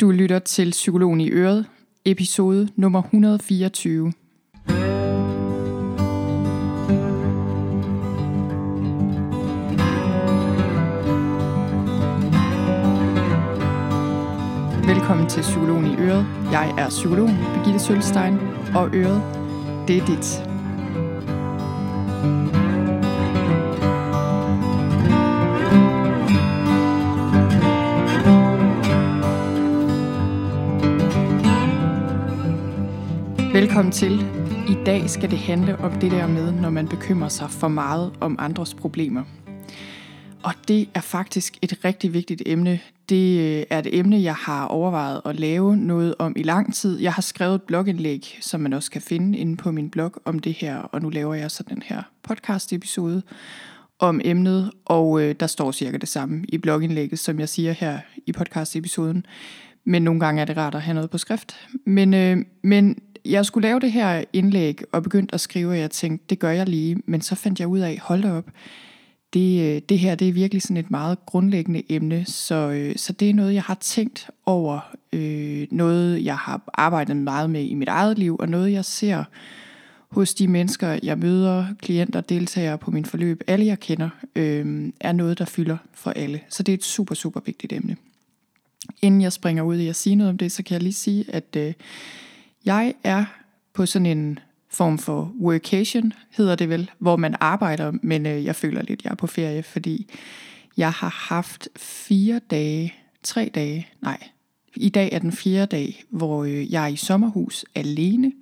Du lytter til Psykologen i Øret, episode nummer 124. Velkommen til Psykologen i Øret. Jeg er psykolog Birgitte Sølstein, og Øret, det er dit. Velkommen til. I dag skal det handle om det der med, når man bekymrer sig for meget om andres problemer. Og det er faktisk et rigtig vigtigt emne. Det øh, er et emne, jeg har overvejet at lave noget om i lang tid. Jeg har skrevet et blogindlæg, som man også kan finde inde på min blog om det her, og nu laver jeg så den her podcast-episode om emnet, og øh, der står cirka det samme i blogindlægget, som jeg siger her i podcast-episoden. Men nogle gange er det rart at have noget på skrift. Men, øh, men jeg skulle lave det her indlæg og begyndte at skrive, og jeg tænkte, det gør jeg lige. Men så fandt jeg ud af, hold da op, det, øh, det her det er virkelig sådan et meget grundlæggende emne, så, øh, så det er noget, jeg har tænkt over, øh, noget jeg har arbejdet meget med i mit eget liv, og noget jeg ser hos de mennesker, jeg møder, klienter, deltagere på min forløb, alle jeg kender, øh, er noget, der fylder for alle. Så det er et super, super vigtigt emne. Inden jeg springer ud i at sige noget om det, så kan jeg lige sige, at øh, jeg er på sådan en form for workation, hedder det vel, hvor man arbejder, men øh, jeg føler lidt, jeg er på ferie, fordi jeg har haft fire dage, tre dage, nej, i dag er den fjerde dag, hvor øh, jeg er i sommerhus alene.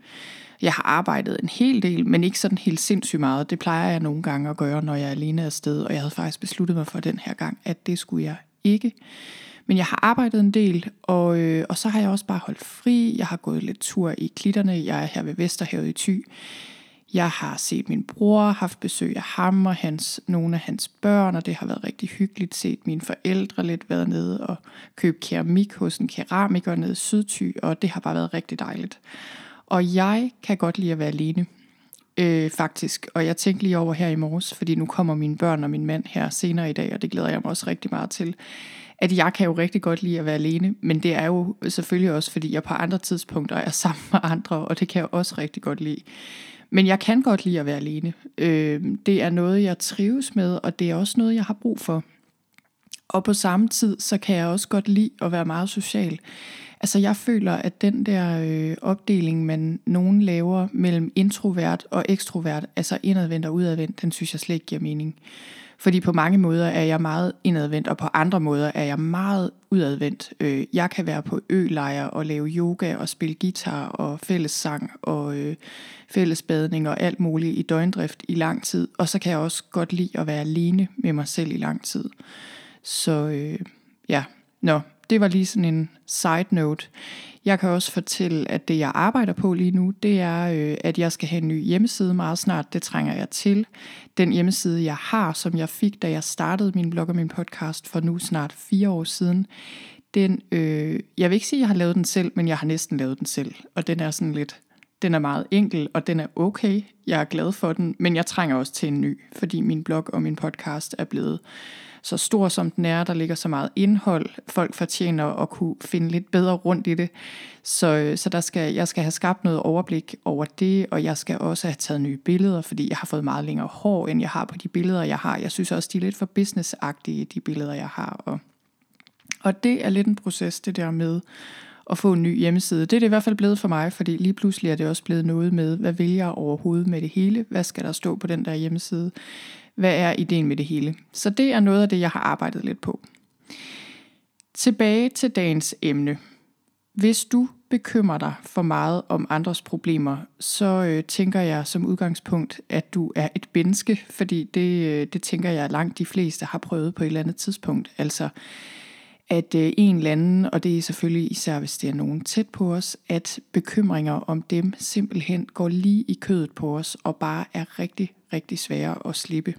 Jeg har arbejdet en hel del, men ikke sådan helt sindssygt meget. Det plejer jeg nogle gange at gøre, når jeg er alene afsted, og jeg havde faktisk besluttet mig for den her gang, at det skulle jeg ikke. Men jeg har arbejdet en del, og, øh, og så har jeg også bare holdt fri. Jeg har gået lidt tur i klitterne. Jeg er her ved Vesterhavet i Thy. Jeg har set min bror, haft besøg af ham og hans, nogle af hans børn, og det har været rigtig hyggeligt. Set mine forældre lidt været nede og købe keramik hos en keramiker nede i Sydty, og det har bare været rigtig dejligt. Og jeg kan godt lide at være alene, øh, faktisk. Og jeg tænkte lige over her i morges, fordi nu kommer mine børn og min mand her senere i dag, og det glæder jeg mig også rigtig meget til at jeg kan jo rigtig godt lide at være alene, men det er jo selvfølgelig også, fordi jeg på andre tidspunkter er sammen med andre, og det kan jeg også rigtig godt lide. Men jeg kan godt lide at være alene. Øh, det er noget, jeg trives med, og det er også noget, jeg har brug for. Og på samme tid, så kan jeg også godt lide at være meget social. Altså jeg føler, at den der øh, opdeling, man nogen laver mellem introvert og ekstrovert, altså indadvendt og udadvendt, den synes jeg slet ikke giver mening. Fordi på mange måder er jeg meget indadvendt, og på andre måder er jeg meget udadvendt. Øh, jeg kan være på ølejre og lave yoga og spille guitar og fællessang og øh, fællesbadning og alt muligt i døgndrift i lang tid. Og så kan jeg også godt lide at være alene med mig selv i lang tid. Så øh, ja, nå, det var lige sådan en side note. Jeg kan også fortælle, at det jeg arbejder på lige nu, det er, øh, at jeg skal have en ny hjemmeside meget snart. Det trænger jeg til. Den hjemmeside, jeg har, som jeg fik, da jeg startede min blog og min podcast for nu snart fire år siden, den, øh, jeg vil ikke sige, at jeg har lavet den selv, men jeg har næsten lavet den selv. Og den er sådan lidt, den er meget enkel, og den er okay. Jeg er glad for den, men jeg trænger også til en ny, fordi min blog og min podcast er blevet så stor som den er, der ligger så meget indhold. Folk fortjener at kunne finde lidt bedre rundt i det. Så, øh, så der skal, jeg skal have skabt noget overblik over det, og jeg skal også have taget nye billeder, fordi jeg har fået meget længere hår, end jeg har på de billeder, jeg har. Jeg synes også, de er lidt for businessagtige, de billeder, jeg har. Og, og det er lidt en proces, det der med at få en ny hjemmeside. Det er det i hvert fald blevet for mig, fordi lige pludselig er det også blevet noget med, hvad vil jeg overhovedet med det hele? Hvad skal der stå på den der hjemmeside? Hvad er ideen med det hele? Så det er noget af det, jeg har arbejdet lidt på. Tilbage til dagens emne. Hvis du bekymrer dig for meget om andres problemer, så øh, tænker jeg som udgangspunkt, at du er et menneske, fordi det, øh, det tænker jeg, langt de fleste har prøvet på et eller andet tidspunkt. Altså, at øh, en eller anden, og det er selvfølgelig især hvis det er nogen tæt på os, at bekymringer om dem simpelthen går lige i kødet på os og bare er rigtig, rigtig svære at slippe.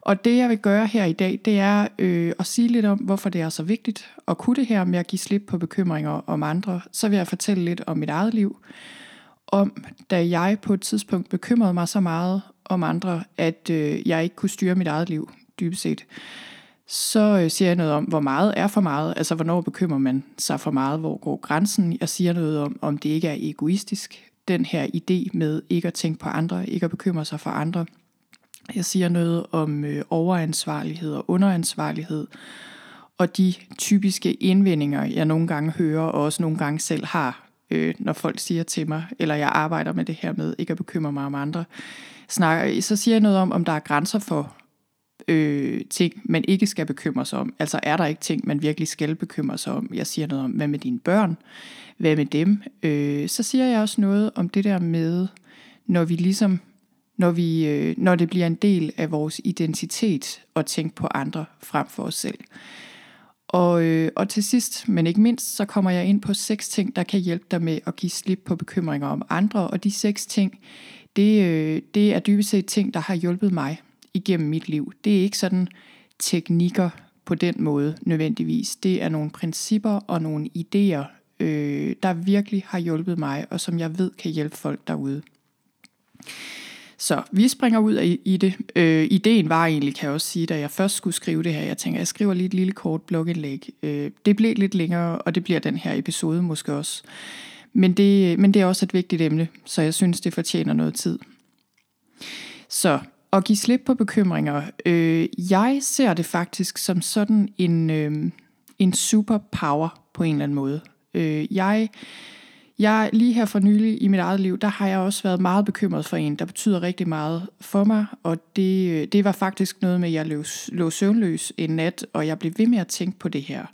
Og det jeg vil gøre her i dag, det er øh, at sige lidt om, hvorfor det er så vigtigt at kunne det her med at give slip på bekymringer om andre. Så vil jeg fortælle lidt om mit eget liv, om da jeg på et tidspunkt bekymrede mig så meget om andre, at øh, jeg ikke kunne styre mit eget liv, dybest set Så øh, siger jeg noget om, hvor meget er for meget, altså hvornår bekymrer man sig for meget, hvor går grænsen. Jeg siger noget om, om det ikke er egoistisk, den her idé med ikke at tænke på andre, ikke at bekymre sig for andre. Jeg siger noget om øh, overansvarlighed og underansvarlighed, og de typiske indvendinger, jeg nogle gange hører, og også nogle gange selv har, øh, når folk siger til mig, eller jeg arbejder med det her med ikke at bekymre mig om andre, snakker, så siger jeg noget om, om der er grænser for øh, ting, man ikke skal bekymre sig om. Altså er der ikke ting, man virkelig skal bekymre sig om. Jeg siger noget om, hvad med dine børn? Hvad med dem? Øh, så siger jeg også noget om det der med, når vi ligesom når, vi, øh, når det bliver en del af vores identitet at tænke på andre frem for os selv. Og, øh, og til sidst, men ikke mindst, så kommer jeg ind på seks ting, der kan hjælpe dig med at give slip på bekymringer om andre. Og de seks ting, det, øh, det er dybest set ting, der har hjulpet mig igennem mit liv. Det er ikke sådan teknikker på den måde nødvendigvis. Det er nogle principper og nogle idéer, øh, der virkelig har hjulpet mig, og som jeg ved kan hjælpe folk derude. Så vi springer ud af i det. Øh, ideen var egentlig, kan jeg også sige, da jeg først skulle skrive det her, jeg tænker, jeg skriver lige et lille kort blogindlæg. Øh, det blev lidt længere, og det bliver den her episode måske også. Men det, men det er også et vigtigt emne, så jeg synes, det fortjener noget tid. Så at give slip på bekymringer. Øh, jeg ser det faktisk som sådan en, øh, en superpower på en eller anden måde. Øh, jeg jeg lige her for nylig i mit eget liv, der har jeg også været meget bekymret for en, der betyder rigtig meget for mig, og det, øh, det var faktisk noget med, at jeg lå, lå søvnløs en nat, og jeg blev ved med at tænke på det her,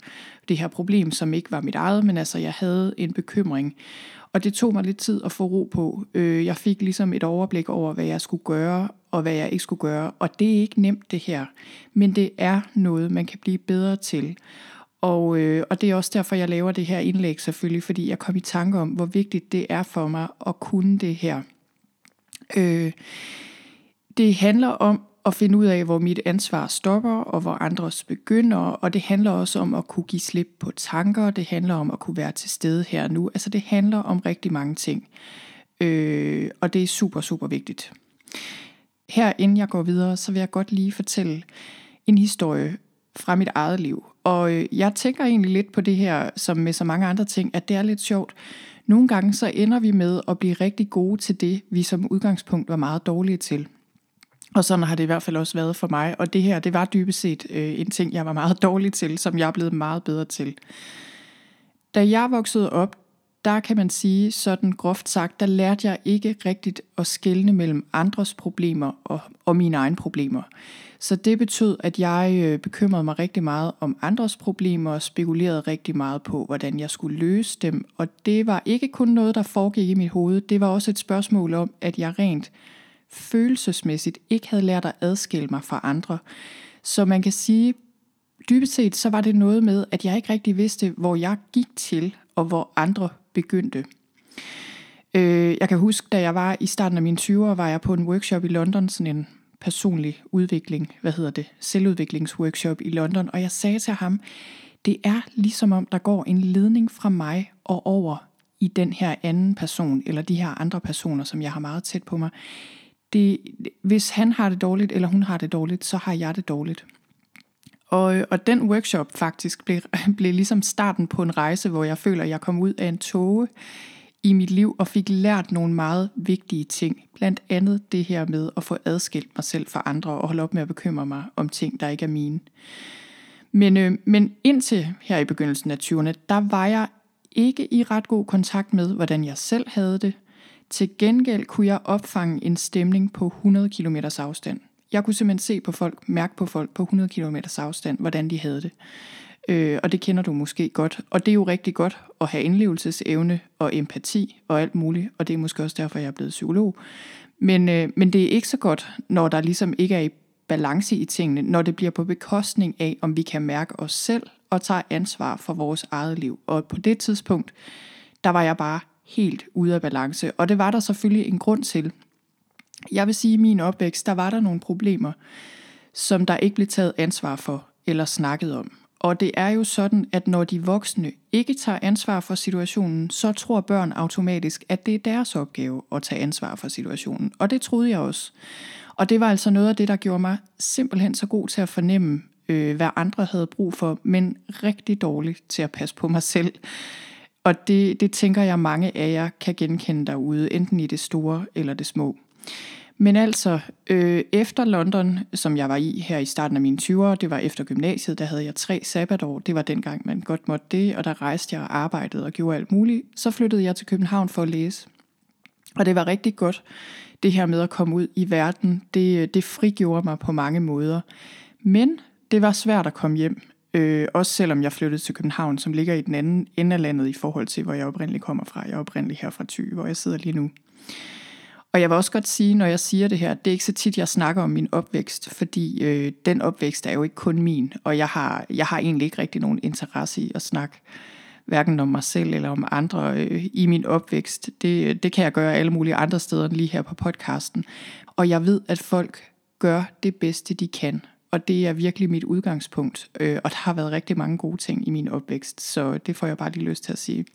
det her problem, som ikke var mit eget, men altså jeg havde en bekymring. Og det tog mig lidt tid at få ro på. Øh, jeg fik ligesom et overblik over, hvad jeg skulle gøre, og hvad jeg ikke skulle gøre. Og det er ikke nemt det her, men det er noget, man kan blive bedre til. Og, øh, og det er også derfor, jeg laver det her indlæg selvfølgelig, fordi jeg kom i tanke om, hvor vigtigt det er for mig at kunne det her. Øh, det handler om at finde ud af, hvor mit ansvar stopper, og hvor andres begynder, og det handler også om at kunne give slip på tanker, det handler om at kunne være til stede her nu. Altså det handler om rigtig mange ting, øh, og det er super, super vigtigt. Her inden jeg går videre, så vil jeg godt lige fortælle en historie fra mit eget liv. Og øh, jeg tænker egentlig lidt på det her, som med så mange andre ting, at det er lidt sjovt. Nogle gange så ender vi med at blive rigtig gode til det, vi som udgangspunkt var meget dårlige til. Og sådan har det i hvert fald også været for mig. Og det her, det var dybest set øh, en ting, jeg var meget dårlig til, som jeg er blevet meget bedre til. Da jeg voksede op, der kan man sige, sådan groft sagt, der lærte jeg ikke rigtigt at skelne mellem andres problemer og, og mine egne problemer. Så det betød, at jeg øh, bekymrede mig rigtig meget om andres problemer og spekulerede rigtig meget på, hvordan jeg skulle løse dem. Og det var ikke kun noget, der foregik i mit hoved. Det var også et spørgsmål om, at jeg rent følelsesmæssigt ikke havde lært at adskille mig fra andre. Så man kan sige, dybest set så var det noget med, at jeg ikke rigtig vidste, hvor jeg gik til, og hvor andre begyndte. Øh, jeg kan huske, da jeg var i starten af mine 20'ere, var jeg på en workshop i London, sådan en personlig udvikling, hvad hedder det, selvudviklingsworkshop i London, og jeg sagde til ham, det er ligesom om, der går en ledning fra mig og over i den her anden person, eller de her andre personer, som jeg har meget tæt på mig. Det, hvis han har det dårligt, eller hun har det dårligt, så har jeg det dårligt. Og, og den workshop faktisk blev, blev ligesom starten på en rejse, hvor jeg føler, at jeg kom ud af en tåge i mit liv og fik lært nogle meget vigtige ting. Blandt andet det her med at få adskilt mig selv fra andre og holde op med at bekymre mig om ting, der ikke er mine. Men, øh, men indtil her i begyndelsen af 20'erne, der var jeg ikke i ret god kontakt med, hvordan jeg selv havde det. Til gengæld kunne jeg opfange en stemning på 100 km afstand. Jeg kunne simpelthen se på folk, mærke på folk på 100 km afstand, hvordan de havde det. Øh, og det kender du måske godt. Og det er jo rigtig godt at have indlevelsesevne og empati og alt muligt. Og det er måske også derfor, jeg er blevet psykolog. Men, øh, men det er ikke så godt, når der ligesom ikke er i balance i tingene, når det bliver på bekostning af, om vi kan mærke os selv og tage ansvar for vores eget liv. Og på det tidspunkt, der var jeg bare helt ude af balance. Og det var der selvfølgelig en grund til. Jeg vil sige, at i min opvækst, der var der nogle problemer, som der ikke blev taget ansvar for eller snakket om. Og det er jo sådan, at når de voksne ikke tager ansvar for situationen, så tror børn automatisk, at det er deres opgave at tage ansvar for situationen. Og det troede jeg også. Og det var altså noget af det, der gjorde mig simpelthen så god til at fornemme, øh, hvad andre havde brug for, men rigtig dårlig til at passe på mig selv. Og det, det tænker jeg, mange af jer kan genkende derude, enten i det store eller det små. Men altså, øh, efter London, som jeg var i her i starten af mine 20'ere, det var efter gymnasiet, der havde jeg tre sabbatår. Det var dengang, man godt måtte det, og der rejste jeg og arbejdede og gjorde alt muligt. Så flyttede jeg til København for at læse. Og det var rigtig godt, det her med at komme ud i verden. Det, øh, det frigjorde mig på mange måder. Men det var svært at komme hjem. Øh, også selvom jeg flyttede til København, som ligger i den anden ende af landet i forhold til, hvor jeg oprindeligt kommer fra. Jeg er oprindeligt her fra Thy, hvor jeg sidder lige nu. Og jeg vil også godt sige, når jeg siger det her, det er ikke så tit, jeg snakker om min opvækst, fordi øh, den opvækst er jo ikke kun min, og jeg har, jeg har egentlig ikke rigtig nogen interesse i at snakke hverken om mig selv eller om andre øh, i min opvækst. Det, det kan jeg gøre alle mulige andre steder end lige her på podcasten. Og jeg ved, at folk gør det bedste, de kan. Og det er virkelig mit udgangspunkt. Øh, og der har været rigtig mange gode ting i min opvækst, så det får jeg bare lige lyst til at sige.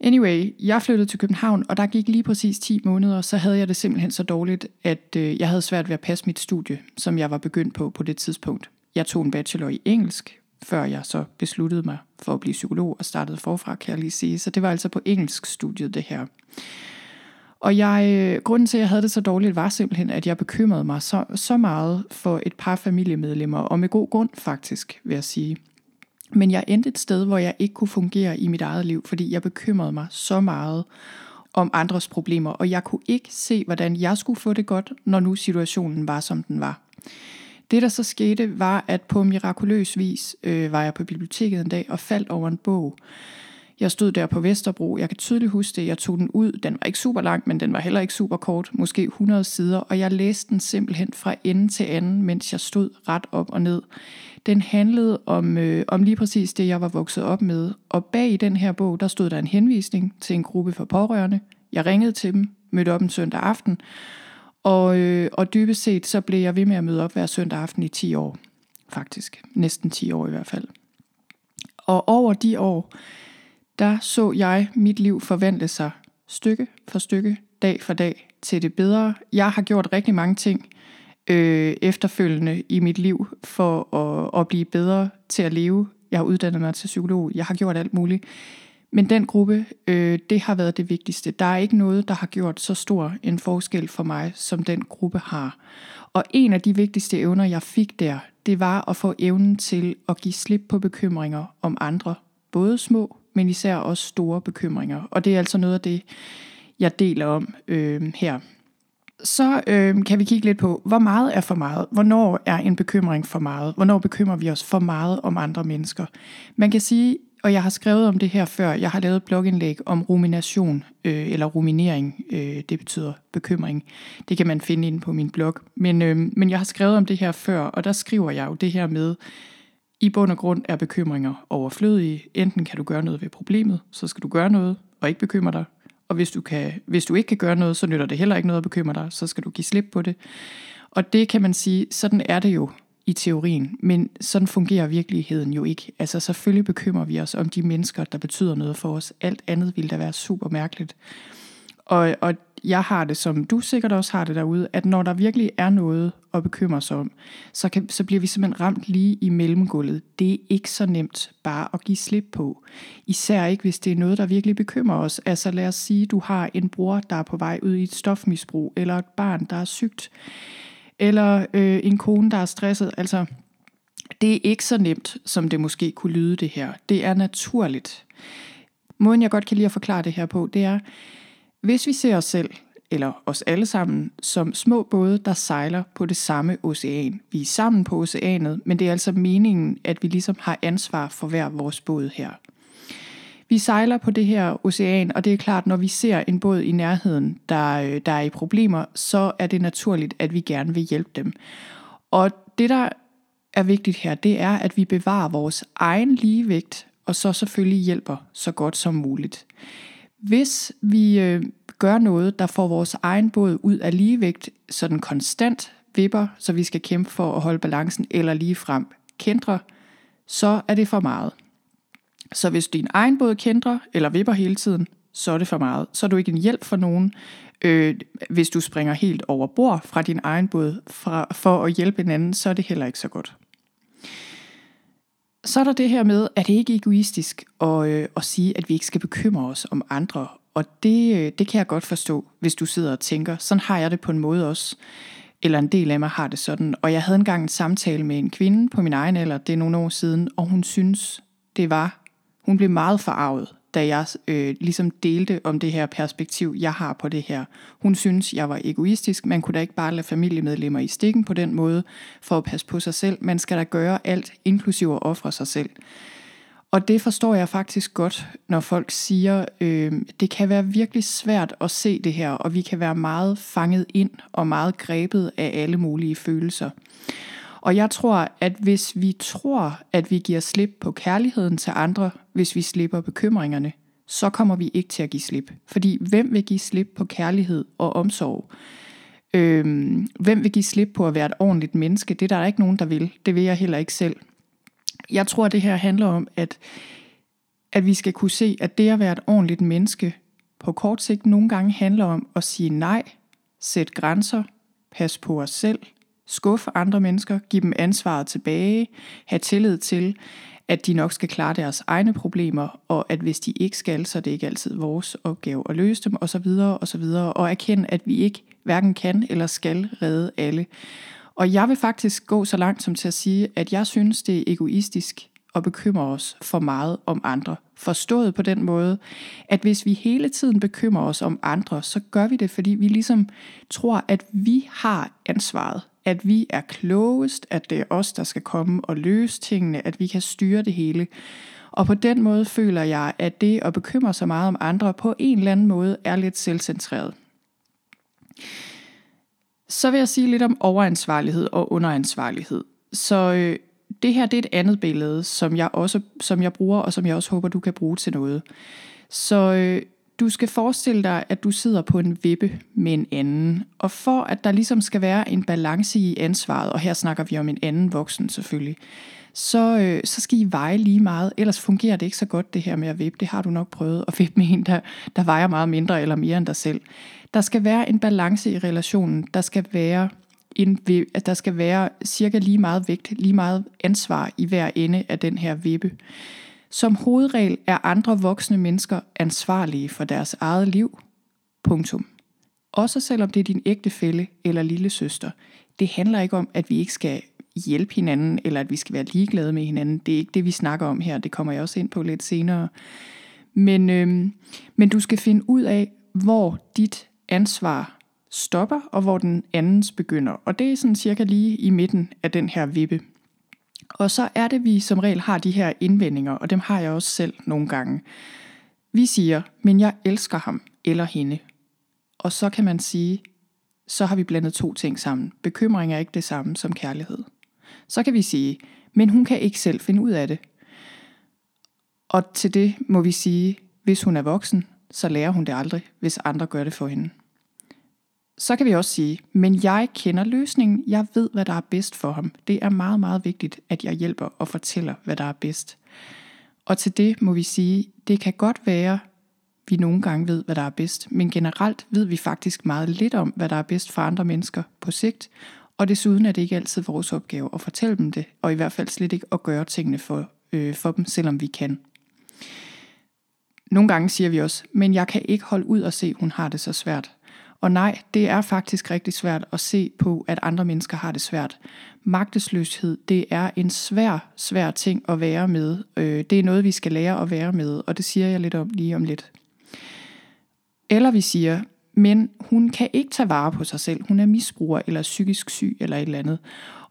Anyway, jeg flyttede til København, og der gik lige præcis 10 måneder, så havde jeg det simpelthen så dårligt, at øh, jeg havde svært ved at passe mit studie, som jeg var begyndt på på det tidspunkt. Jeg tog en bachelor i engelsk, før jeg så besluttede mig for at blive psykolog og startede forfra, kan jeg lige sige. Så det var altså på engelsk studiet det her. Og jeg, øh, grunden til, at jeg havde det så dårligt, var simpelthen, at jeg bekymrede mig så, så meget for et par familiemedlemmer, og med god grund faktisk, vil jeg sige. Men jeg endte et sted, hvor jeg ikke kunne fungere i mit eget liv, fordi jeg bekymrede mig så meget om andres problemer, og jeg kunne ikke se, hvordan jeg skulle få det godt, når nu situationen var, som den var. Det, der så skete, var, at på mirakuløs vis øh, var jeg på biblioteket en dag og faldt over en bog. Jeg stod der på Vesterbro, jeg kan tydeligt huske det, jeg tog den ud, den var ikke super lang, men den var heller ikke super kort, måske 100 sider, og jeg læste den simpelthen fra ende til anden, mens jeg stod ret op og ned. Den handlede om, øh, om lige præcis det, jeg var vokset op med, og bag i den her bog, der stod der en henvisning til en gruppe for pårørende. Jeg ringede til dem, mødte op en søndag aften, og, øh, og dybest set, så blev jeg ved med at møde op hver søndag aften i 10 år. Faktisk. Næsten 10 år i hvert fald. Og over de år, der så jeg mit liv forvandle sig stykke for stykke, dag for dag til det bedre. Jeg har gjort rigtig mange ting øh, efterfølgende i mit liv for at, at blive bedre til at leve. Jeg har uddannet mig til psykolog. Jeg har gjort alt muligt. Men den gruppe, øh, det har været det vigtigste. Der er ikke noget, der har gjort så stor en forskel for mig, som den gruppe har. Og en af de vigtigste evner, jeg fik der, det var at få evnen til at give slip på bekymringer om andre. Både små, men især også store bekymringer. Og det er altså noget af det, jeg deler om øh, her. Så øh, kan vi kigge lidt på, hvor meget er for meget? Hvornår er en bekymring for meget? Hvornår bekymrer vi os for meget om andre mennesker? Man kan sige, og jeg har skrevet om det her før, jeg har lavet et blogindlæg om rumination, øh, eller ruminering, øh, det betyder bekymring. Det kan man finde inde på min blog. Men, øh, men jeg har skrevet om det her før, og der skriver jeg jo det her med, i bund og grund er bekymringer overflødige. Enten kan du gøre noget ved problemet, så skal du gøre noget, og ikke bekymre dig. Og hvis du, kan, hvis du ikke kan gøre noget, så nytter det heller ikke noget at bekymre dig, så skal du give slip på det. Og det kan man sige, sådan er det jo i teorien, men sådan fungerer virkeligheden jo ikke. Altså selvfølgelig bekymrer vi os om de mennesker, der betyder noget for os. Alt andet ville da være super mærkeligt. Og, og jeg har det, som du sikkert også har det derude, at når der virkelig er noget at bekymre sig om, så, kan, så bliver vi simpelthen ramt lige i mellemgulvet. Det er ikke så nemt bare at give slip på. Især ikke, hvis det er noget, der virkelig bekymrer os. Altså lad os sige, du har en bror, der er på vej ud i et stofmisbrug, eller et barn, der er sygt eller øh, en kone, der er stresset. Altså, det er ikke så nemt, som det måske kunne lyde det her. Det er naturligt. Måden, jeg godt kan lide at forklare det her på, det er, hvis vi ser os selv, eller os alle sammen, som små både, der sejler på det samme ocean. Vi er sammen på oceanet, men det er altså meningen, at vi ligesom har ansvar for hver vores båd her. Vi sejler på det her ocean, og det er klart, når vi ser en båd i nærheden, der, øh, der er i problemer, så er det naturligt, at vi gerne vil hjælpe dem. Og det, der er vigtigt her, det er, at vi bevarer vores egen ligevægt, og så selvfølgelig hjælper så godt som muligt. Hvis vi øh, gør noget, der får vores egen båd ud af ligevægt, så den konstant vipper, så vi skal kæmpe for at holde balancen, eller lige frem kendre, så er det for meget. Så hvis din egen båd kendrer eller vipper hele tiden, så er det for meget. Så er du ikke en hjælp for nogen, øh, hvis du springer helt over bord fra din egen båd fra, for at hjælpe en anden, så er det heller ikke så godt. Så er der det her med, at det ikke er egoistisk at, øh, at sige, at vi ikke skal bekymre os om andre. Og det, øh, det kan jeg godt forstå, hvis du sidder og tænker. Sådan har jeg det på en måde også. Eller en del af mig har det sådan. Og jeg havde engang en samtale med en kvinde på min egen alder, det er nogle år siden, og hun synes, det var, hun blev meget forarvet, da jeg øh, ligesom delte om det her perspektiv, jeg har på det her. Hun synes, jeg var egoistisk. Man kunne da ikke bare lade familiemedlemmer i stikken på den måde for at passe på sig selv. Man skal da gøre alt, inklusive at ofre sig selv. Og det forstår jeg faktisk godt, når folk siger, øh, det kan være virkelig svært at se det her, og vi kan være meget fanget ind og meget grebet af alle mulige følelser. Og jeg tror, at hvis vi tror, at vi giver slip på kærligheden til andre, hvis vi slipper bekymringerne, så kommer vi ikke til at give slip. Fordi hvem vil give slip på kærlighed og omsorg? Øhm, hvem vil give slip på at være et ordentligt menneske? Det er der ikke nogen, der vil. Det vil jeg heller ikke selv. Jeg tror, at det her handler om, at, at vi skal kunne se, at det at være et ordentligt menneske på kort sigt nogle gange handler om at sige nej, sætte grænser, passe på os selv, skuffe andre mennesker, give dem ansvaret tilbage, have tillid til, at de nok skal klare deres egne problemer, og at hvis de ikke skal, så er det ikke altid vores opgave at løse dem, osv. osv. Og erkende, at vi ikke hverken kan eller skal redde alle. Og jeg vil faktisk gå så langt som til at sige, at jeg synes, det er egoistisk at bekymre os for meget om andre. Forstået på den måde, at hvis vi hele tiden bekymrer os om andre, så gør vi det, fordi vi ligesom tror, at vi har ansvaret. At vi er klogest, at det er os, der skal komme og løse tingene, at vi kan styre det hele. Og på den måde føler jeg, at det at bekymre sig meget om andre på en eller anden måde er lidt selvcentreret. Så vil jeg sige lidt om overansvarlighed og underansvarlighed. Så øh, det her det er et andet billede, som jeg også som jeg bruger, og som jeg også håber, du kan bruge til noget. Så øh, du skal forestille dig, at du sidder på en vippe med en anden, og for at der ligesom skal være en balance i ansvaret, og her snakker vi om en anden voksen selvfølgelig, så, øh, så skal I veje lige meget, ellers fungerer det ikke så godt det her med at vippe. Det har du nok prøvet at vippe med en, der, der vejer meget mindre eller mere end dig selv. Der skal være en balance i relationen. Der skal være en, at der skal være cirka lige meget vægt, lige meget ansvar i hver ende af den her vippe. Som hovedregel er andre voksne mennesker ansvarlige for deres eget liv. Punktum. Også selvom det er din ægtefælle eller lille søster. Det handler ikke om, at vi ikke skal hjælpe hinanden, eller at vi skal være ligeglade med hinanden. Det er ikke det, vi snakker om her. Det kommer jeg også ind på lidt senere. Men, øhm, men du skal finde ud af, hvor dit ansvar stopper, og hvor den andens begynder. Og det er sådan cirka lige i midten af den her vippe. Og så er det, vi som regel har de her indvendinger, og dem har jeg også selv nogle gange. Vi siger, men jeg elsker ham eller hende. Og så kan man sige, så har vi blandet to ting sammen. Bekymring er ikke det samme som kærlighed. Så kan vi sige, men hun kan ikke selv finde ud af det. Og til det må vi sige, hvis hun er voksen, så lærer hun det aldrig, hvis andre gør det for hende. Så kan vi også sige, men jeg kender løsningen. Jeg ved, hvad der er bedst for ham. Det er meget, meget vigtigt, at jeg hjælper og fortæller, hvad der er bedst. Og til det må vi sige, det kan godt være, vi nogle gange ved, hvad der er bedst, men generelt ved vi faktisk meget lidt om, hvad der er bedst for andre mennesker på sigt, og desuden er det ikke altid vores opgave at fortælle dem det, og i hvert fald slet ikke at gøre tingene for, øh, for dem, selvom vi kan. Nogle gange siger vi også, men jeg kan ikke holde ud og se, hun har det så svært. Og nej, det er faktisk rigtig svært at se på, at andre mennesker har det svært. Magtesløshed, det er en svær, svær ting at være med. Øh, det er noget, vi skal lære at være med, og det siger jeg lidt om lige om lidt. Eller vi siger, men hun kan ikke tage vare på sig selv. Hun er misbruger eller psykisk syg eller et eller andet.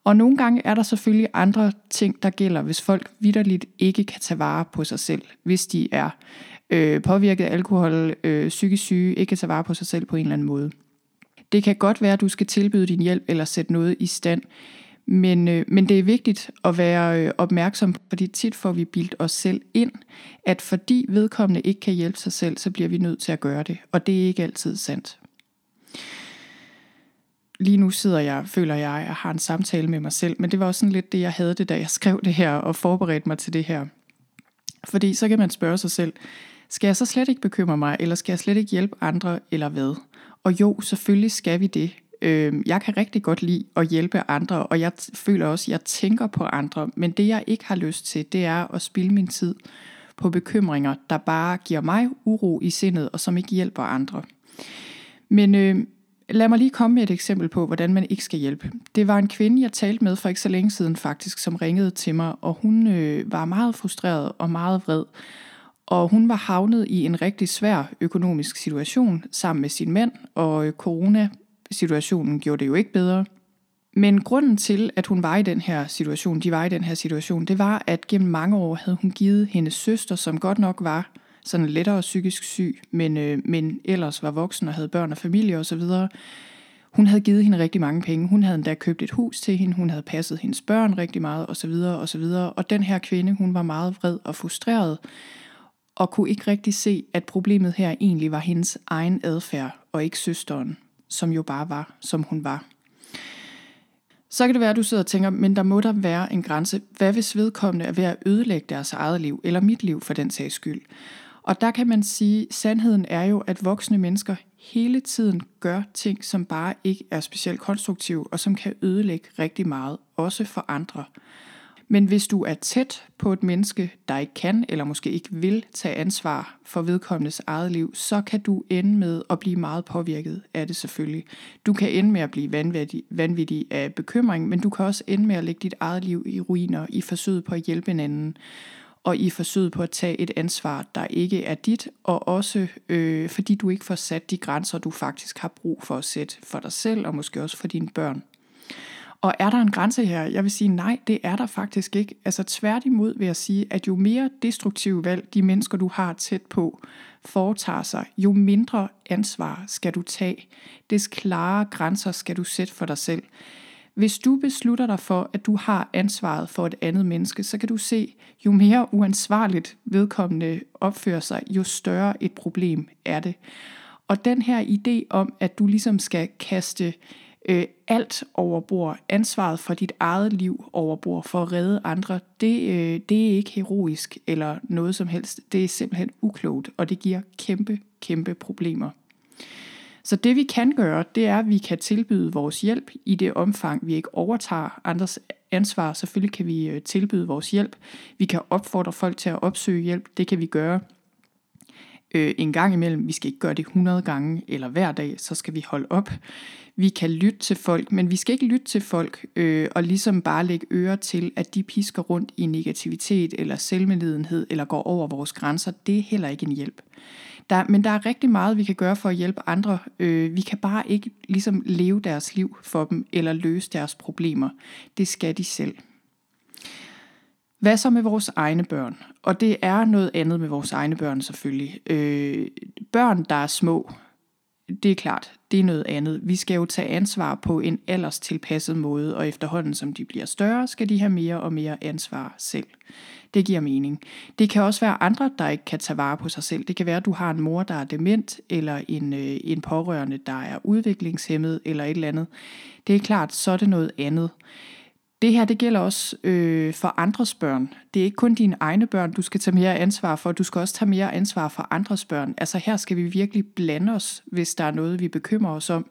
Og nogle gange er der selvfølgelig andre ting, der gælder, hvis folk vidderligt ikke kan tage vare på sig selv. Hvis de er øh, påvirket af alkohol, øh, psykisk syge, ikke kan tage vare på sig selv på en eller anden måde. Det kan godt være, at du skal tilbyde din hjælp eller sætte noget i stand, men, øh, men det er vigtigt at være øh, opmærksom, fordi tit får vi bildt os selv ind, at fordi vedkommende ikke kan hjælpe sig selv, så bliver vi nødt til at gøre det, og det er ikke altid sandt. Lige nu sidder jeg, føler jeg, og har en samtale med mig selv, men det var også sådan lidt det, jeg havde det, da jeg skrev det her og forberedte mig til det her. Fordi så kan man spørge sig selv, skal jeg så slet ikke bekymre mig, eller skal jeg slet ikke hjælpe andre, eller hvad? Og jo, selvfølgelig skal vi det. Øh, jeg kan rigtig godt lide at hjælpe andre, og jeg føler også, at jeg tænker på andre. Men det jeg ikke har lyst til, det er at spilde min tid på bekymringer, der bare giver mig uro i sindet, og som ikke hjælper andre. Men øh, lad mig lige komme med et eksempel på, hvordan man ikke skal hjælpe. Det var en kvinde, jeg talte med for ikke så længe siden faktisk, som ringede til mig, og hun øh, var meget frustreret og meget vred. Og hun var havnet i en rigtig svær økonomisk situation sammen med sin mand, og coronasituationen corona-situationen gjorde det jo ikke bedre. Men grunden til, at hun var i den her situation, de var i den her situation, det var, at gennem mange år havde hun givet hendes søster, som godt nok var sådan lettere psykisk syg, men, øh, men ellers var voksen og havde børn og familie osv., hun havde givet hende rigtig mange penge. Hun havde endda købt et hus til hende, hun havde passet hendes børn rigtig meget osv. osv. Og den her kvinde, hun var meget vred og frustreret, og kunne ikke rigtig se, at problemet her egentlig var hendes egen adfærd, og ikke søsteren, som jo bare var, som hun var. Så kan det være, at du sidder og tænker, men der må der være en grænse. Hvad hvis vedkommende er ved at ødelægge deres eget liv, eller mit liv for den sags skyld? Og der kan man sige, at sandheden er jo, at voksne mennesker hele tiden gør ting, som bare ikke er specielt konstruktive, og som kan ødelægge rigtig meget, også for andre. Men hvis du er tæt på et menneske, der ikke kan eller måske ikke vil tage ansvar for vedkommendes eget liv, så kan du ende med at blive meget påvirket af det selvfølgelig. Du kan ende med at blive vanvittig, vanvittig af bekymring, men du kan også ende med at lægge dit eget liv i ruiner i forsøget på at hjælpe en anden og i forsøget på at tage et ansvar, der ikke er dit, og også øh, fordi du ikke får sat de grænser, du faktisk har brug for at sætte for dig selv, og måske også for dine børn. Og er der en grænse her? Jeg vil sige nej, det er der faktisk ikke. Altså tværtimod vil jeg sige, at jo mere destruktive valg de mennesker, du har tæt på, foretager sig, jo mindre ansvar skal du tage. Des klare grænser skal du sætte for dig selv. Hvis du beslutter dig for, at du har ansvaret for et andet menneske, så kan du se, jo mere uansvarligt vedkommende opfører sig, jo større et problem er det. Og den her idé om, at du ligesom skal kaste øh, alt overbord, ansvaret for dit eget liv overbord for at redde andre, det, øh, det er ikke heroisk eller noget som helst. Det er simpelthen uklogt, og det giver kæmpe, kæmpe problemer. Så det vi kan gøre, det er, at vi kan tilbyde vores hjælp i det omfang, vi ikke overtager andres ansvar. Selvfølgelig kan vi øh, tilbyde vores hjælp. Vi kan opfordre folk til at opsøge hjælp. Det kan vi gøre øh, en gang imellem. Vi skal ikke gøre det 100 gange eller hver dag, så skal vi holde op. Vi kan lytte til folk, men vi skal ikke lytte til folk øh, og ligesom bare lægge øre til, at de pisker rundt i negativitet eller selvmedlidenhed eller går over vores grænser. Det er heller ikke en hjælp. Der, men der er rigtig meget, vi kan gøre for at hjælpe andre. Øh, vi kan bare ikke ligesom leve deres liv for dem eller løse deres problemer. Det skal de selv. Hvad så med vores egne børn? Og det er noget andet med vores egne børn selvfølgelig. Øh, børn, der er små, det er klart, det er noget andet. Vi skal jo tage ansvar på en alderstilpasset måde, og efterhånden som de bliver større, skal de have mere og mere ansvar selv. Det giver mening. Det kan også være andre, der ikke kan tage vare på sig selv. Det kan være, at du har en mor, der er dement, eller en, øh, en pårørende, der er udviklingshemmet, eller et eller andet. Det er klart, så er det noget andet. Det her, det gælder også øh, for andres børn. Det er ikke kun dine egne børn, du skal tage mere ansvar for. Du skal også tage mere ansvar for andres børn. Altså her skal vi virkelig blande os, hvis der er noget, vi bekymrer os om.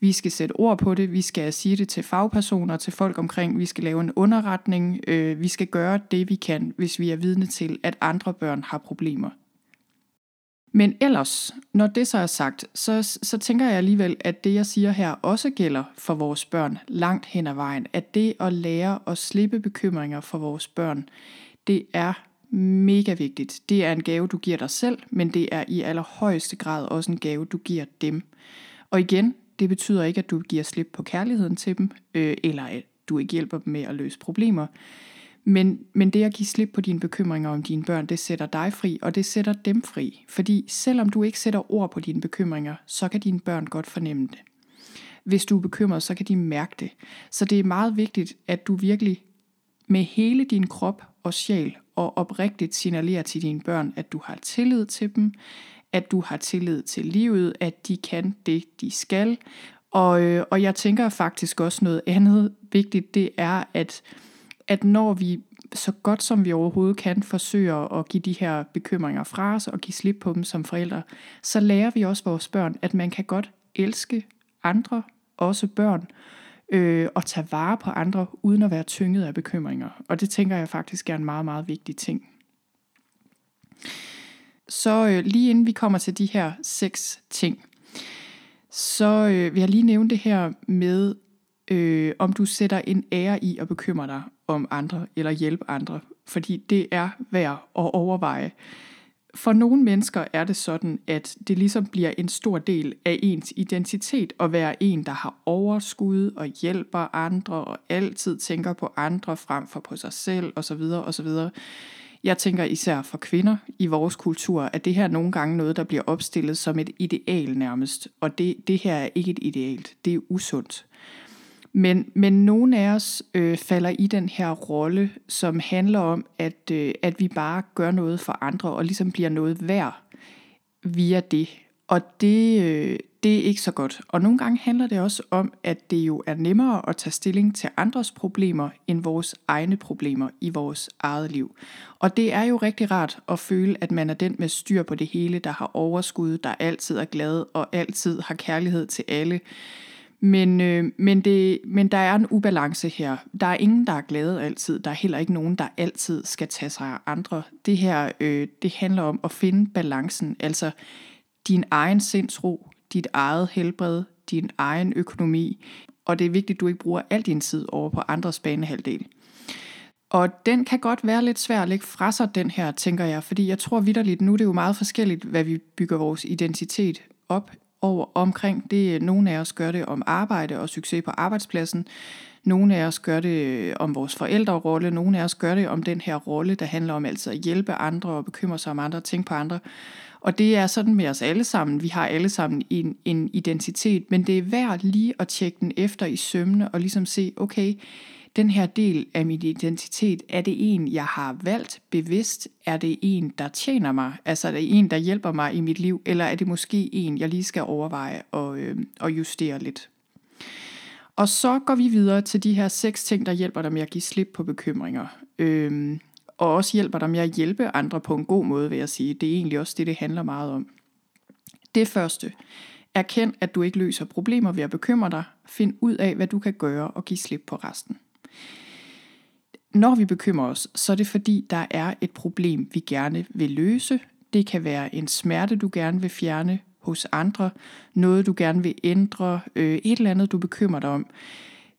Vi skal sætte ord på det, vi skal sige det til fagpersoner, til folk omkring, vi skal lave en underretning, øh, vi skal gøre det, vi kan, hvis vi er vidne til, at andre børn har problemer. Men ellers, når det så er sagt, så, så tænker jeg alligevel, at det jeg siger her også gælder for vores børn langt hen ad vejen. At det at lære at slippe bekymringer for vores børn, det er mega vigtigt. Det er en gave, du giver dig selv, men det er i allerhøjeste grad også en gave, du giver dem. Og igen, det betyder ikke, at du giver slip på kærligheden til dem, øh, eller at du ikke hjælper dem med at løse problemer. Men, men det at give slip på dine bekymringer om dine børn, det sætter dig fri, og det sætter dem fri. Fordi selvom du ikke sætter ord på dine bekymringer, så kan dine børn godt fornemme det. Hvis du er bekymret, så kan de mærke det. Så det er meget vigtigt, at du virkelig med hele din krop og sjæl og oprigtigt signalerer til dine børn, at du har tillid til dem, at du har tillid til livet, at de kan det, de skal. Og, øh, og jeg tænker faktisk også noget andet vigtigt, det er, at at når vi så godt som vi overhovedet kan forsøger at give de her bekymringer fra os og give slip på dem som forældre, så lærer vi også vores børn, at man kan godt elske andre også børn, øh, og tage vare på andre, uden at være tynget af bekymringer. Og det tænker jeg faktisk er en meget, meget vigtig ting. Så øh, lige inden vi kommer til de her seks ting, så øh, vil jeg lige nævne det her med, øh, om du sætter en ære i at bekymre dig om andre eller hjælpe andre. Fordi det er værd at overveje. For nogle mennesker er det sådan, at det ligesom bliver en stor del af ens identitet at være en, der har overskud og hjælper andre og altid tænker på andre frem for på sig selv osv. osv. Jeg tænker især for kvinder i vores kultur, at det her nogle gange noget, der bliver opstillet som et ideal nærmest. Og det, det her er ikke et ideal, det er usundt. Men, men nogle af os øh, falder i den her rolle, som handler om, at, øh, at vi bare gør noget for andre, og ligesom bliver noget værd via det. Og det, øh, det er ikke så godt. Og nogle gange handler det også om, at det jo er nemmere at tage stilling til andres problemer, end vores egne problemer i vores eget liv. Og det er jo rigtig rart at føle, at man er den med styr på det hele, der har overskud, der altid er glad og altid har kærlighed til alle. Men, øh, men, det, men der er en ubalance her. Der er ingen, der er glade altid. Der er heller ikke nogen, der altid skal tage sig af andre. Det her øh, det handler om at finde balancen, altså din egen sindsro, dit eget helbred, din egen økonomi. Og det er vigtigt, at du ikke bruger al din tid over på andres banehalvdel. Og den kan godt være lidt svær at lægge fra sig, den her, tænker jeg, fordi jeg tror vidderligt, nu er det jo meget forskelligt, hvad vi bygger vores identitet op over omkring. Det nogle af os gør det om arbejde og succes på arbejdspladsen. Nogle af os gør det øh, om vores forældrerolle. Nogle af os gør det om den her rolle, der handler om altså at hjælpe andre og bekymre sig om andre og tænke på andre. Og det er sådan med os alle sammen. Vi har alle sammen en, en identitet, men det er værd lige at tjekke den efter i sømne og ligesom se, okay, den her del af min identitet, er det en, jeg har valgt bevidst? Er det en, der tjener mig? Altså er det en, der hjælper mig i mit liv? Eller er det måske en, jeg lige skal overveje og, øh, og justere lidt? Og så går vi videre til de her seks ting, der hjælper dig med at give slip på bekymringer. Øhm, og også hjælper dig med at hjælpe andre på en god måde, vil jeg sige. Det er egentlig også det, det handler meget om. Det første. Erkend, at du ikke løser problemer ved at bekymre dig. Find ud af, hvad du kan gøre og give slip på resten. Når vi bekymrer os, så er det fordi, der er et problem, vi gerne vil løse. Det kan være en smerte, du gerne vil fjerne hos andre, noget du gerne vil ændre, øh, et eller andet, du bekymrer dig om.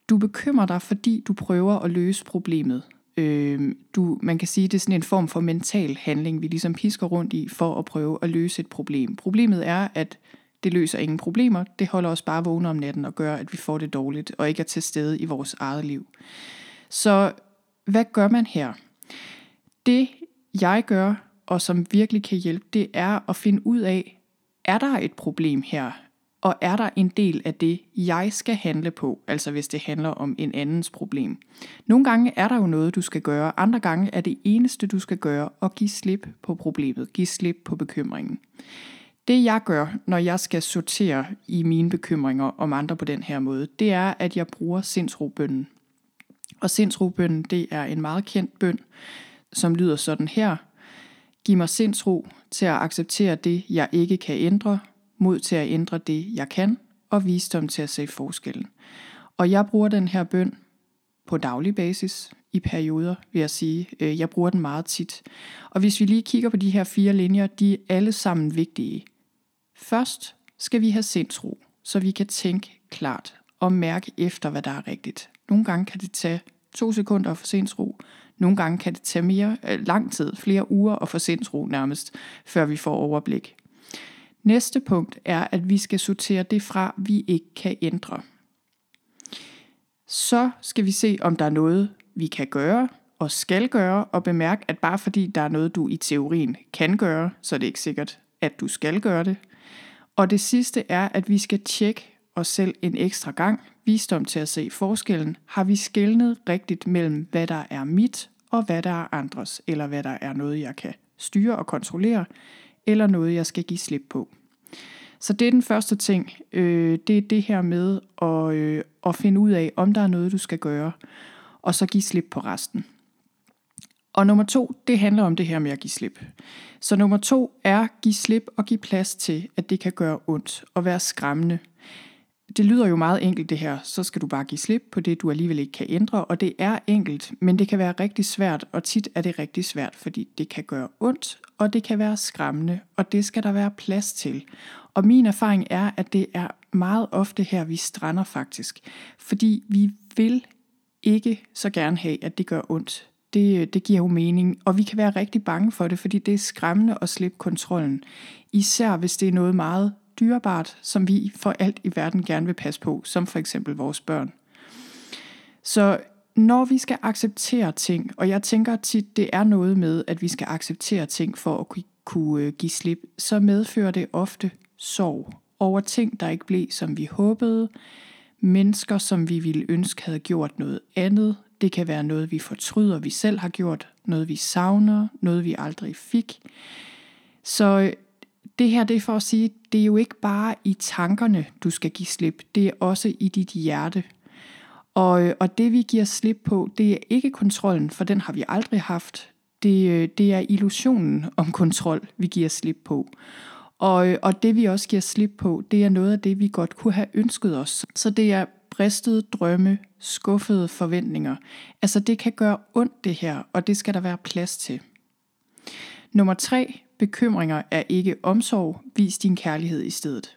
Du bekymrer dig, fordi du prøver at løse problemet. Øh, du, man kan sige, det er sådan en form for mental handling, vi ligesom pisker rundt i for at prøve at løse et problem. Problemet er, at det løser ingen problemer. Det holder os bare vågne om natten og gør, at vi får det dårligt og ikke er til stede i vores eget liv. Så hvad gør man her? Det jeg gør, og som virkelig kan hjælpe, det er at finde ud af, er der et problem her? Og er der en del af det, jeg skal handle på, altså hvis det handler om en andens problem? Nogle gange er der jo noget, du skal gøre, andre gange er det eneste, du skal gøre at give slip på problemet, give slip på bekymringen. Det jeg gør, når jeg skal sortere i mine bekymringer om andre på den her måde, det er, at jeg bruger sindsrobønden. Og sindsrobønden, det er en meget kendt bøn, som lyder sådan her. Giv mig sindsro til at acceptere det, jeg ikke kan ændre, mod til at ændre det, jeg kan, og visdom til at se forskellen. Og jeg bruger den her bøn på daglig basis, i perioder, vil jeg sige. Øh, jeg bruger den meget tit. Og hvis vi lige kigger på de her fire linjer, de er alle sammen vigtige. Først skal vi have sindsro, så vi kan tænke klart og mærke efter, hvad der er rigtigt. Nogle gange kan det tage to sekunder at få sindsro. Nogle gange kan det tage mere øh, lang tid, flere uger at få sindsro nærmest, før vi får overblik. Næste punkt er, at vi skal sortere det fra, vi ikke kan ændre. Så skal vi se, om der er noget, vi kan gøre og skal gøre, og bemærk, at bare fordi der er noget, du i teorien kan gøre, så er det ikke sikkert, at du skal gøre det. Og det sidste er, at vi skal tjekke os selv en ekstra gang, visdom til at se forskellen, har vi skældnet rigtigt mellem, hvad der er mit, og hvad der er andres, eller hvad der er noget, jeg kan styre og kontrollere, eller noget, jeg skal give slip på. Så det er den første ting. Øh, det er det her med at, øh, at finde ud af, om der er noget, du skal gøre, og så give slip på resten. Og nummer to, det handler om det her med at give slip. Så nummer to er give slip og give plads til, at det kan gøre ondt og være skræmmende. det lyder jo meget enkelt det her, så skal du bare give slip på det, du alligevel ikke kan ændre, og det er enkelt, men det kan være rigtig svært, og tit er det rigtig svært, fordi det kan gøre ondt, og det kan være skræmmende, og det skal der være plads til. Og min erfaring er, at det er meget ofte her, vi strander faktisk, fordi vi vil ikke så gerne have, at det gør ondt. Det, øh, det giver jo mening, og vi kan være rigtig bange for det, fordi det er skræmmende at slippe kontrollen. Især hvis det er noget meget dyrebart, som vi for alt i verden gerne vil passe på, som for eksempel vores børn. Så når vi skal acceptere ting, og jeg tænker tit, det er noget med, at vi skal acceptere ting for at kunne øh, give slip, så medfører det ofte sorg over ting, der ikke blev, som vi håbede, mennesker, som vi ville ønske havde gjort noget andet. Det kan være noget, vi fortryder, vi selv har gjort, noget vi savner, noget vi aldrig fik. Så øh, det her det er for at sige, det er jo ikke bare i tankerne, du skal give slip, det er også i dit hjerte. Og, øh, og det vi giver slip på, det er ikke kontrollen, for den har vi aldrig haft. Det, øh, det er illusionen om kontrol, vi giver slip på. Og, og det vi også giver slip på, det er noget af det, vi godt kunne have ønsket os. Så det er bristede drømme, skuffede forventninger. Altså det kan gøre ondt det her, og det skal der være plads til. Nummer tre, bekymringer er ikke omsorg, vis din kærlighed i stedet.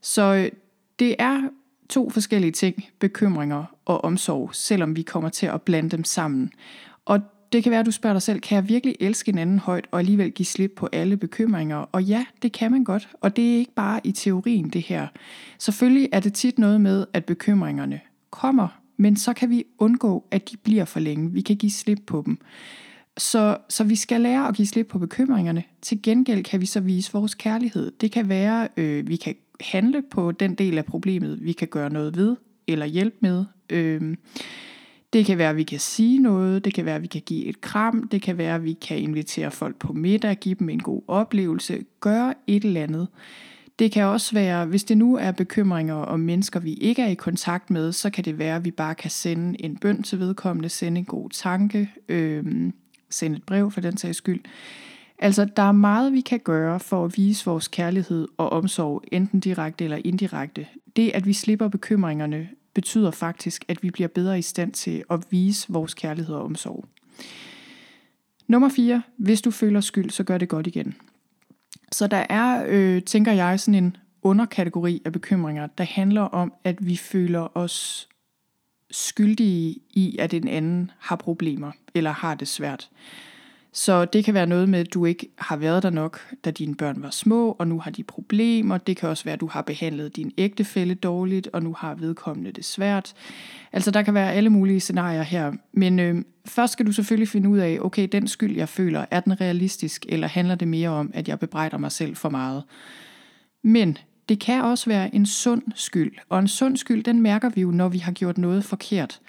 Så øh, det er to forskellige ting, bekymringer og omsorg, selvom vi kommer til at blande dem sammen. Og det kan være, at du spørger dig selv, kan jeg virkelig elske en anden højt og alligevel give slip på alle bekymringer? Og ja, det kan man godt, og det er ikke bare i teorien det her. Selvfølgelig er det tit noget med, at bekymringerne kommer, men så kan vi undgå, at de bliver for længe. Vi kan give slip på dem. Så, så vi skal lære at give slip på bekymringerne. Til gengæld kan vi så vise vores kærlighed. Det kan være, øh, vi kan handle på den del af problemet, vi kan gøre noget ved eller hjælpe med. Øh, det kan være, at vi kan sige noget, det kan være, at vi kan give et kram, det kan være, at vi kan invitere folk på middag, give dem en god oplevelse, gøre et eller andet. Det kan også være, hvis det nu er bekymringer om mennesker, vi ikke er i kontakt med, så kan det være, at vi bare kan sende en bøn til vedkommende, sende en god tanke, øh, sende et brev for den sags skyld. Altså, der er meget, vi kan gøre for at vise vores kærlighed og omsorg, enten direkte eller indirekte. Det, at vi slipper bekymringerne, betyder faktisk, at vi bliver bedre i stand til at vise vores kærlighed og omsorg. Nummer 4. Hvis du føler skyld, så gør det godt igen. Så der er, øh, tænker jeg, sådan en underkategori af bekymringer, der handler om, at vi føler os skyldige i, at en anden har problemer eller har det svært. Så det kan være noget med, at du ikke har været der nok, da dine børn var små, og nu har de problemer. Det kan også være, at du har behandlet din ægtefælle dårligt, og nu har vedkommende det svært. Altså der kan være alle mulige scenarier her. Men øh, først skal du selvfølgelig finde ud af, okay, den skyld, jeg føler, er den realistisk, eller handler det mere om, at jeg bebrejder mig selv for meget? Men det kan også være en sund skyld, og en sund skyld, den mærker vi jo, når vi har gjort noget forkert.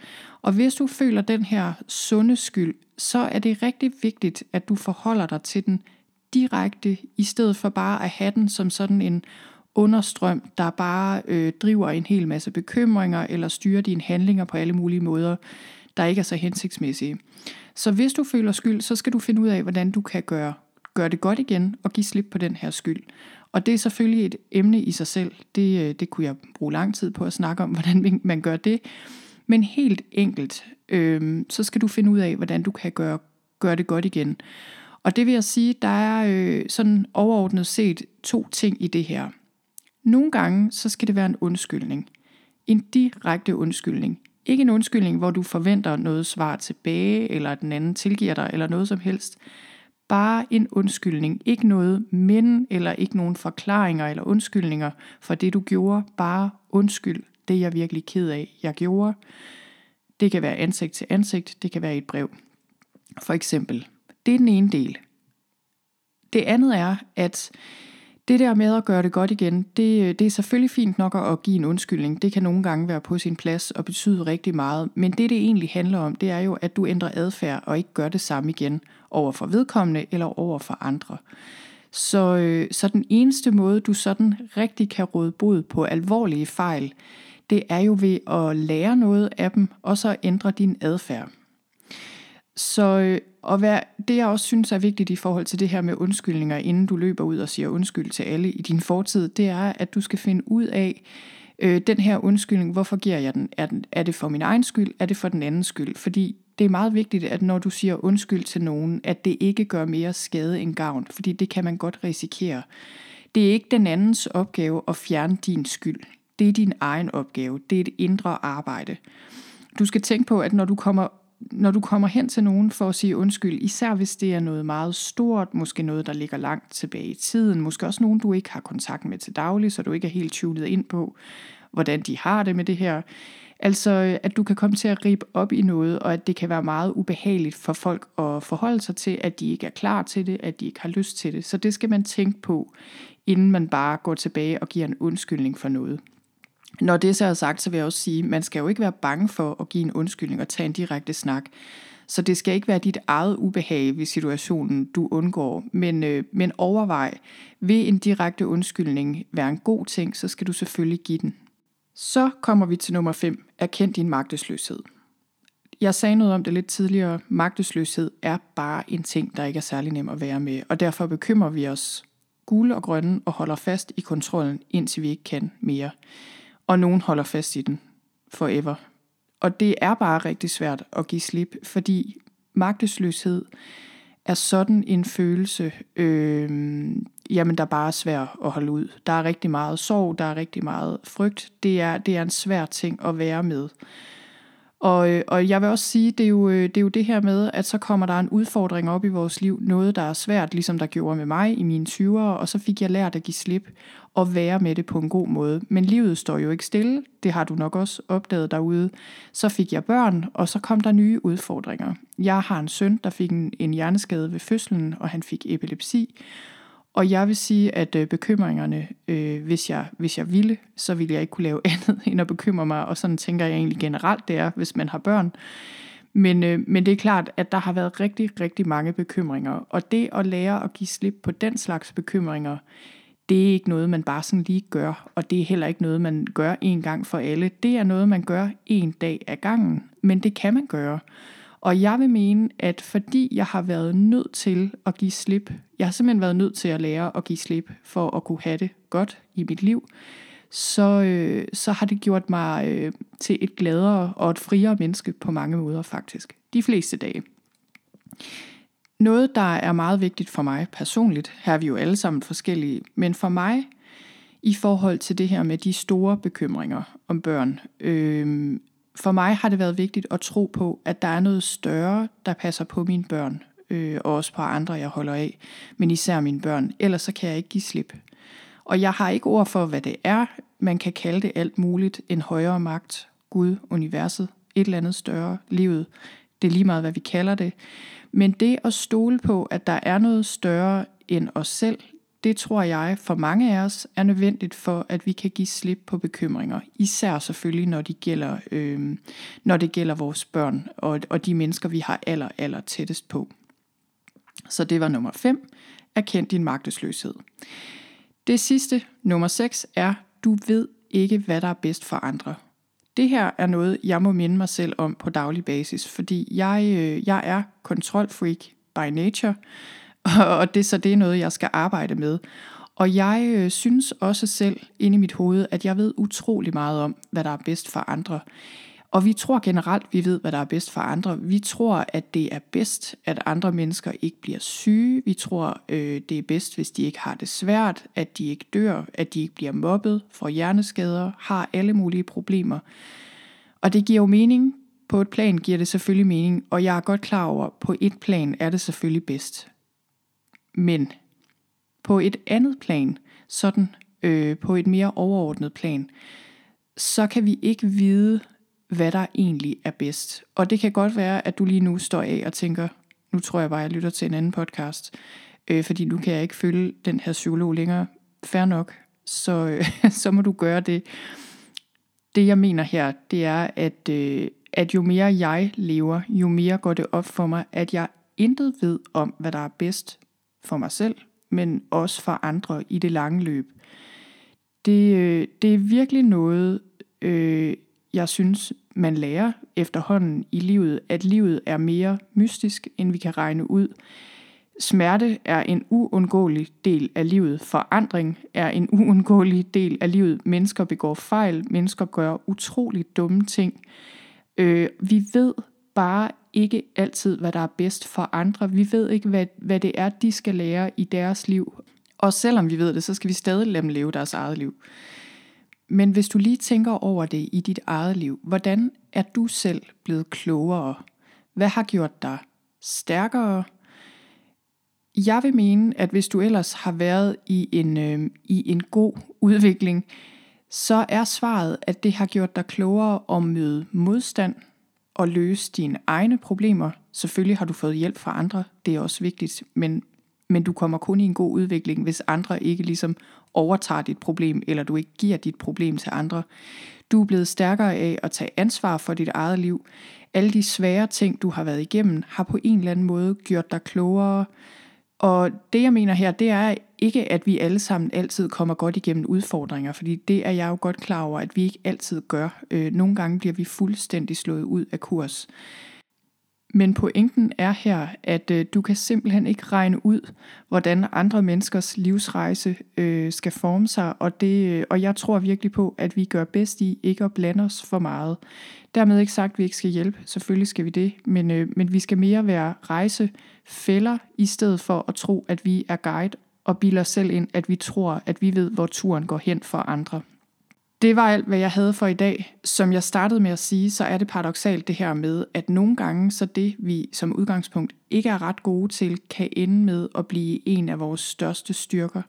Og hvis du føler den her sunde skyld, så er det rigtig vigtigt, at du forholder dig til den direkte, i stedet for bare at have den som sådan en understrøm, der bare øh, driver en hel masse bekymringer eller styrer dine handlinger på alle mulige måder, der ikke er så hensigtsmæssige. Så hvis du føler skyld, så skal du finde ud af, hvordan du kan gøre, gøre det godt igen og give slip på den her skyld. Og det er selvfølgelig et emne i sig selv. Det, øh, det kunne jeg bruge lang tid på at snakke om, hvordan man gør det. Men helt enkelt, øh, så skal du finde ud af, hvordan du kan gøre, gøre det godt igen. Og det vil jeg sige, der er øh, sådan overordnet set to ting i det her. Nogle gange, så skal det være en undskyldning. En direkte undskyldning. Ikke en undskyldning, hvor du forventer noget svar tilbage, eller den anden tilgiver dig, eller noget som helst. Bare en undskyldning. Ikke noget men, eller ikke nogen forklaringer eller undskyldninger for det, du gjorde. Bare undskyld det er jeg virkelig ked af, jeg gjorde. Det kan være ansigt til ansigt, det kan være et brev. For eksempel. Det er den ene del. Det andet er, at det der med at gøre det godt igen, det, det er selvfølgelig fint nok at give en undskyldning. Det kan nogle gange være på sin plads og betyde rigtig meget. Men det, det egentlig handler om, det er jo, at du ændrer adfærd og ikke gør det samme igen over for vedkommende eller over for andre. Så, øh, så den eneste måde, du sådan rigtig kan råde bod på alvorlige fejl, det er jo ved at lære noget af dem, og så ændre din adfærd. Så øh, og hvad, det jeg også synes er vigtigt i forhold til det her med undskyldninger, inden du løber ud og siger undskyld til alle i din fortid, det er, at du skal finde ud af, Øh, den her undskyldning, hvorfor giver jeg den? Er, den? er det for min egen skyld? Er det for den andens skyld? Fordi det er meget vigtigt, at når du siger undskyld til nogen, at det ikke gør mere skade end gavn, fordi det kan man godt risikere. Det er ikke den andens opgave at fjerne din skyld. Det er din egen opgave. Det er et indre arbejde. Du skal tænke på, at når du kommer når du kommer hen til nogen for at sige undskyld, især hvis det er noget meget stort, måske noget, der ligger langt tilbage i tiden, måske også nogen, du ikke har kontakt med til daglig, så du ikke er helt tvivlet ind på, hvordan de har det med det her. Altså, øh, at du kan komme til at ribe op i noget, og at det kan være meget ubehageligt for folk at forholde sig til, at de ikke er klar til det, at de ikke har lyst til det. Så det skal man tænke på, inden man bare går tilbage og giver en undskyldning for noget. Når det så er sagt, så vil jeg også sige, at man skal jo ikke være bange for at give en undskyldning og tage en direkte snak. Så det skal ikke være dit eget ubehag ved situationen, du undgår. Men, øh, men overvej, vil en direkte undskyldning være en god ting, så skal du selvfølgelig give den. Så kommer vi til nummer 5. Erkend din magtesløshed. Jeg sagde noget om det lidt tidligere. Magtesløshed er bare en ting, der ikke er særlig nem at være med, og derfor bekymrer vi os gule og grønne og holder fast i kontrollen, indtil vi ikke kan mere og nogen holder fast i den forever. Og det er bare rigtig svært at give slip, fordi magtesløshed er sådan en følelse, øh, jamen der bare er svær at holde ud. Der er rigtig meget sorg, der er rigtig meget frygt. Det er, det er en svær ting at være med. Og, øh, og jeg vil også sige, det er, jo, øh, det er jo det her med, at så kommer der en udfordring op i vores liv, noget der er svært, ligesom der gjorde med mig i mine 20'ere, og så fik jeg lært at give slip og være med det på en god måde. Men livet står jo ikke stille, det har du nok også opdaget derude. Så fik jeg børn, og så kom der nye udfordringer. Jeg har en søn, der fik en, en hjerneskade ved fødslen, og han fik epilepsi. Og jeg vil sige, at øh, bekymringerne, øh, hvis, jeg, hvis jeg ville, så ville jeg ikke kunne lave andet end at bekymre mig. Og sådan tænker jeg egentlig generelt, det er, hvis man har børn. Men, øh, men det er klart, at der har været rigtig, rigtig mange bekymringer. Og det at lære at give slip på den slags bekymringer, det er ikke noget, man bare sådan lige gør. Og det er heller ikke noget, man gør en gang for alle. Det er noget, man gør en dag ad gangen. Men det kan man gøre. Og jeg vil mene, at fordi jeg har været nødt til at give slip, jeg har simpelthen været nødt til at lære at give slip for at kunne have det godt i mit liv, så, øh, så har det gjort mig øh, til et gladere og et friere menneske på mange måder faktisk. De fleste dage. Noget, der er meget vigtigt for mig personligt, her er vi jo alle sammen forskellige, men for mig i forhold til det her med de store bekymringer om børn, øh, for mig har det været vigtigt at tro på, at der er noget større, der passer på mine børn, øh, og også på andre, jeg holder af, men især mine børn. Ellers så kan jeg ikke give slip. Og jeg har ikke ord for, hvad det er. Man kan kalde det alt muligt. En højere magt, Gud, universet, et eller andet større, livet. Det er lige meget, hvad vi kalder det. Men det at stole på, at der er noget større end os selv, det tror jeg for mange af os er nødvendigt for, at vi kan give slip på bekymringer. Især selvfølgelig, når, de gælder, øh, når det gælder vores børn og, og de mennesker, vi har aller, aller tættest på. Så det var nummer 5. Erkend din magtesløshed. Det sidste, nummer 6, er, du ved ikke, hvad der er bedst for andre. Det her er noget, jeg må minde mig selv om på daglig basis, fordi jeg, øh, jeg er kontrolfreak by nature, og det så det er noget, jeg skal arbejde med. Og jeg øh, synes også selv inde i mit hoved, at jeg ved utrolig meget om, hvad der er bedst for andre. Og vi tror generelt, vi ved, hvad der er bedst for andre. Vi tror, at det er bedst, at andre mennesker ikke bliver syge. Vi tror, øh, det er bedst, hvis de ikke har det svært, at de ikke dør, at de ikke bliver mobbet, får hjerneskader, har alle mulige problemer. Og det giver jo mening. På et plan giver det selvfølgelig mening, og jeg er godt klar over, at på et plan er det selvfølgelig bedst. Men på et andet plan, sådan øh, på et mere overordnet plan, så kan vi ikke vide, hvad der egentlig er bedst. Og det kan godt være, at du lige nu står af og tænker, nu tror jeg bare, jeg lytter til en anden podcast, øh, fordi nu kan jeg ikke følge den her psykolog længere. Fair nok, så, øh, så må du gøre det. Det jeg mener her, det er, at, øh, at jo mere jeg lever, jo mere går det op for mig, at jeg intet ved om, hvad der er bedst for mig selv, men også for andre i det lange løb. Det, øh, det er virkelig noget, øh, jeg synes, man lærer efterhånden i livet, at livet er mere mystisk, end vi kan regne ud. Smerte er en uundgåelig del af livet. Forandring er en uundgåelig del af livet. Mennesker begår fejl. Mennesker gør utroligt dumme ting. Øh, vi ved bare ikke altid, hvad der er bedst for andre. Vi ved ikke, hvad, hvad det er, de skal lære i deres liv. Og selvom vi ved det, så skal vi stadig lade dem leve deres eget liv. Men hvis du lige tænker over det i dit eget liv, hvordan er du selv blevet klogere? Hvad har gjort dig stærkere? Jeg vil mene, at hvis du ellers har været i en, øh, i en god udvikling, så er svaret, at det har gjort dig klogere at møde modstand at løse dine egne problemer. Selvfølgelig har du fået hjælp fra andre, det er også vigtigt, men, men du kommer kun i en god udvikling, hvis andre ikke ligesom overtager dit problem, eller du ikke giver dit problem til andre. Du er blevet stærkere af at tage ansvar for dit eget liv. Alle de svære ting, du har været igennem, har på en eller anden måde gjort dig klogere. Og det jeg mener her, det er ikke, at vi alle sammen altid kommer godt igennem udfordringer, fordi det er jeg jo godt klar over, at vi ikke altid gør. Øh, nogle gange bliver vi fuldstændig slået ud af kurs. Men pointen er her, at øh, du kan simpelthen ikke regne ud, hvordan andre menneskers livsrejse øh, skal forme sig, og, det, øh, og jeg tror virkelig på, at vi gør bedst i ikke at blande os for meget. Dermed ikke sagt, at vi ikke skal hjælpe, selvfølgelig skal vi det, men, øh, men vi skal mere være rejse fælder, i stedet for at tro, at vi er guide og bilder selv ind, at vi tror, at vi ved, hvor turen går hen for andre. Det var alt, hvad jeg havde for i dag. Som jeg startede med at sige, så er det paradoxalt det her med, at nogle gange så det, vi som udgangspunkt ikke er ret gode til, kan ende med at blive en af vores største styrker.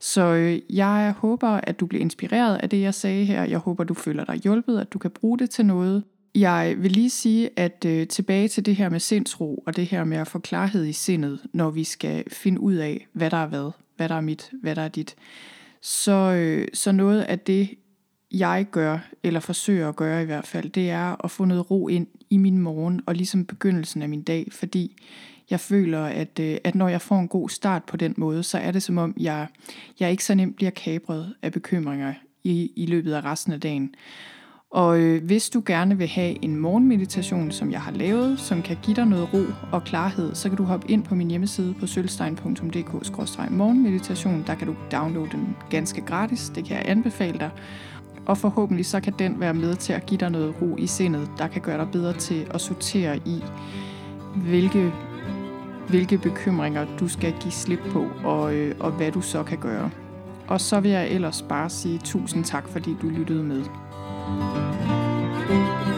Så øh, jeg håber, at du bliver inspireret af det, jeg sagde her. Jeg håber, du føler dig hjulpet, at du kan bruge det til noget. Jeg vil lige sige, at øh, tilbage til det her med sindsro, og det her med at få klarhed i sindet, når vi skal finde ud af, hvad der er hvad, hvad der er mit, hvad der er dit. Så, øh, så noget af det, jeg gør, eller forsøger at gøre i hvert fald, det er at få noget ro ind i min morgen, og ligesom begyndelsen af min dag, fordi jeg føler, at, øh, at når jeg får en god start på den måde, så er det som om, jeg, jeg ikke så nemt bliver kabret af bekymringer i, i løbet af resten af dagen. Og øh, hvis du gerne vil have en morgenmeditation, som jeg har lavet, som kan give dig noget ro og klarhed, så kan du hoppe ind på min hjemmeside på sølvstein.dk-morgenmeditation. Der kan du downloade den ganske gratis, det kan jeg anbefale dig og forhåbentlig så kan den være med til at give dig noget ro i sindet, der kan gøre dig bedre til at sortere i, hvilke, hvilke bekymringer du skal give slip på, og, øh, og hvad du så kan gøre. Og så vil jeg ellers bare sige tusind tak, fordi du lyttede med. Thank you